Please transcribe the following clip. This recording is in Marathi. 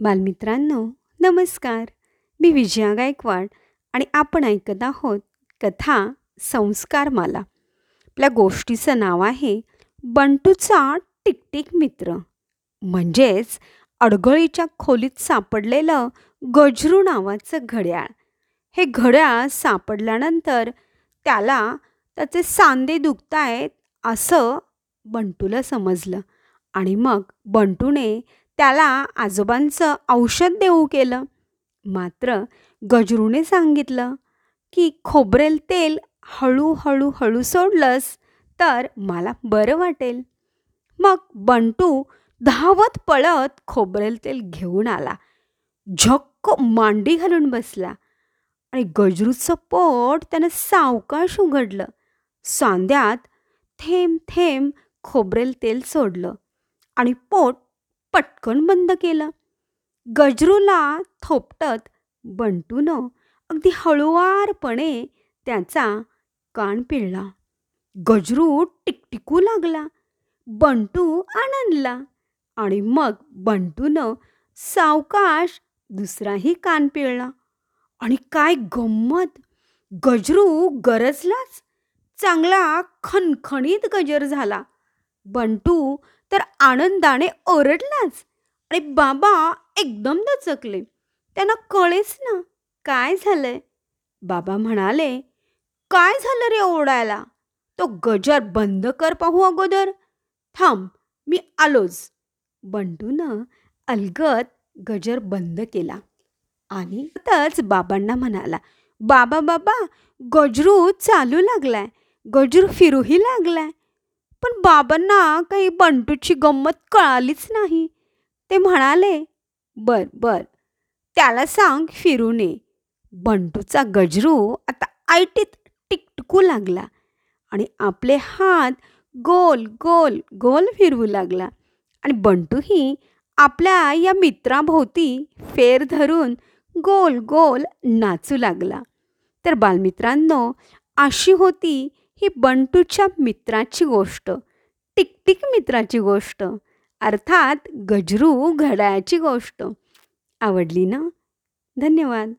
बालमित्रांनो नमस्कार. मी विजया गायकवाड आणि आपण ऐकत आहोत कथा संस्कारमाला. आपल्या गोष्टीचं नाव आहे बंटूचा टिकटिक मित्र. म्हणजेच अडगळीच्या खोलीत सापडलेलं गजरू नावाचं घड्याळ. हे घड्याळ सापडल्यानंतर त्याला त्याचे सांधे दुखतायत असं बंटूला समजलं आणि मग बंटूने त्याला आजोबांचं औषध देऊ केलं. मात्र गजरूने सांगितलं की खोबरेल तेल हळूहळू हळू सोडलंस तर मला बरं वाटेल. मग बंटू धावत पळत खोबरेल तेल घेऊन आला. झक्क मांडी घालून बसला आणि गजरूचं पोट त्यानं सावकाश उघडलं. सांद्यात थेंब थेंब खोबरेल तेल सोडलं आणि पोट पटकन बंद केलं. गजरूला थोपटत बंटूनं अगदी हळुवारपणे त्याचा कान पिळला. गजरू टिकटिकू लागला. बंटू आनंदला आणि मग बंटूनं सावकाश दुसराही कान पिळला. आणि काय गंमत! गजरू गरजलाच. चांगला खणखणीत गजर झाला. बंटू तर आनंदाने ओरडलाच. आणि बाबा एकदम दचकले. त्यांना कळेच ना काय झालंय. बाबा म्हणाले काय झालं रे ओरडायला? तो गजर बंद कर पाहू अगोदर. थांब मी आलोच. बंटूनं अलगत गजर बंद केला. आणि तच बाबांना म्हणाला बाबा बाबा गजरू चालू लागलाय. गजरू फिरूही लागलाय. पण बाबांना काही बंटूची गंमत कळालीच नाही. ते म्हणाले बर बर त्याला सांग फिरू नये बंटूचा गजरू आता आयटीत टिकटकू लागला आणि आपले हात गोल गोल गोल फिरवू लागला आणि बंटूही आपल्या या मित्राभोवती फेर धरून गोल गोल नाचू लागला. तर बालमित्रांनो अशी होती ही बंटूच्या मित्राची गोष्ट टिकटिक मित्राची गोष्ट अर्थात गजरू घड्याळाची गोष्ट. आवडली ना? धन्यवाद.